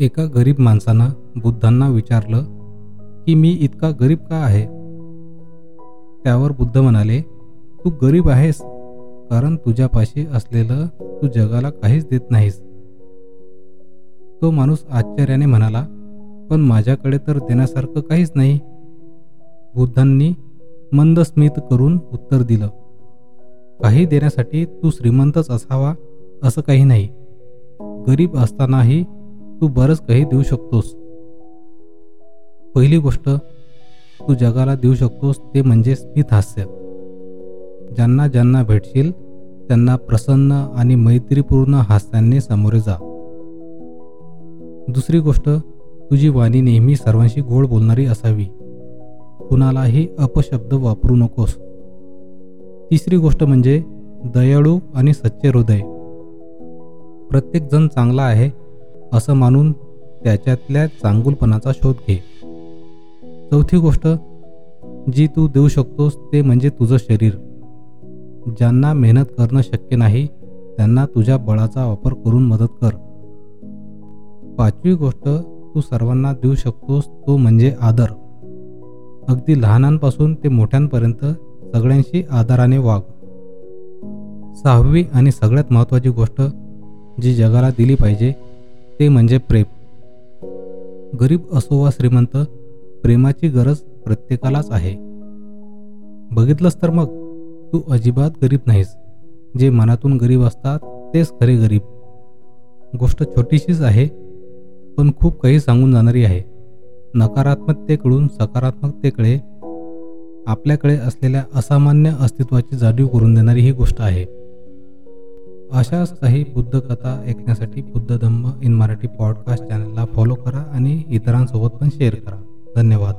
एका गरीब माणसानं बुद्धांना विचारलं की मी इतका गरीब का आहे? त्यावर बुद्ध म्हणाले तू गरीब आहेस कारण तुझ्यापाशी असलेलं तू जगाला काहीच देत नाहीस. तो माणूस आश्चर्याने म्हणाला पण माझ्याकडे तर देण्यासारखं काहीच नाही. बुद्धांनी मंदस्मित करून उत्तर दिलं काही देण्यासाठी तू श्रीमंतच असावा असं काही नाही. गरीब असतानाही तू बरंच काही देऊ शकतोस. पहिली गोष्ट तू जगाला देऊ शकतोस ते म्हणजे स्मित हास्य. ज्यांना ज्यांना भेटशील त्यांना प्रसन्न आणि मैत्रीपूर्ण हास्याने सामोरे जा. दुसरी गोष्ट तुझी वाणी नेहमी सर्वांशी गोड बोलणारी असावी. कुणालाही अपशब्द वापरू नकोस. तिसरी गोष्ट म्हणजे दयाळू आणि सच्चे हृदय. प्रत्येकजण चांगला आहे असं मानून त्याच्यातल्या चांगुलपणाचा शोध घे. चौथी गोष्ट जी तू देऊ शकतोस ते म्हणजे तुझं शरीर. ज्यांना मेहनत करणं शक्य नाही त्यांना तुझ्या बळाचा वापर करून मदत कर. पाचवी गोष्ट तू सर्वांना देऊ शकतोस तो म्हणजे आदर. अगदी लहानांपासून ते मोठ्यांपर्यंत सगळ्यांशी आदराने वाग. सहावी आणि सगळ्यात महत्त्वाची गोष्ट जी जगाला दिली पाहिजे ते म्हणजे प्रेम. गरीब असो वा श्रीमंत प्रेमाची गरज प्रत्येकालाच आहे. बघितलंस तर मग तू अजिबात गरीब नाहीस. जे मनातून गरीब असतात तेच खरे गरीब. गोष्ट छोटीशीच आहे पण खूप काही सांगून जाणारी आहे. नकारात्मकतेकडून सकारात्मकतेकडे आपल्याकडे असलेल्या असामान्य अस्तित्वाची जाणीव करून देणारी ही गोष्ट आहे. अशाच काही बुद्ध कथा ऐकण्यासाठी बुद्ध धम्म इन मराठी पॉडकास्ट चॅनलला फॉलो करा आणि इतरांसोबत पण शेअर करा. धन्यवाद.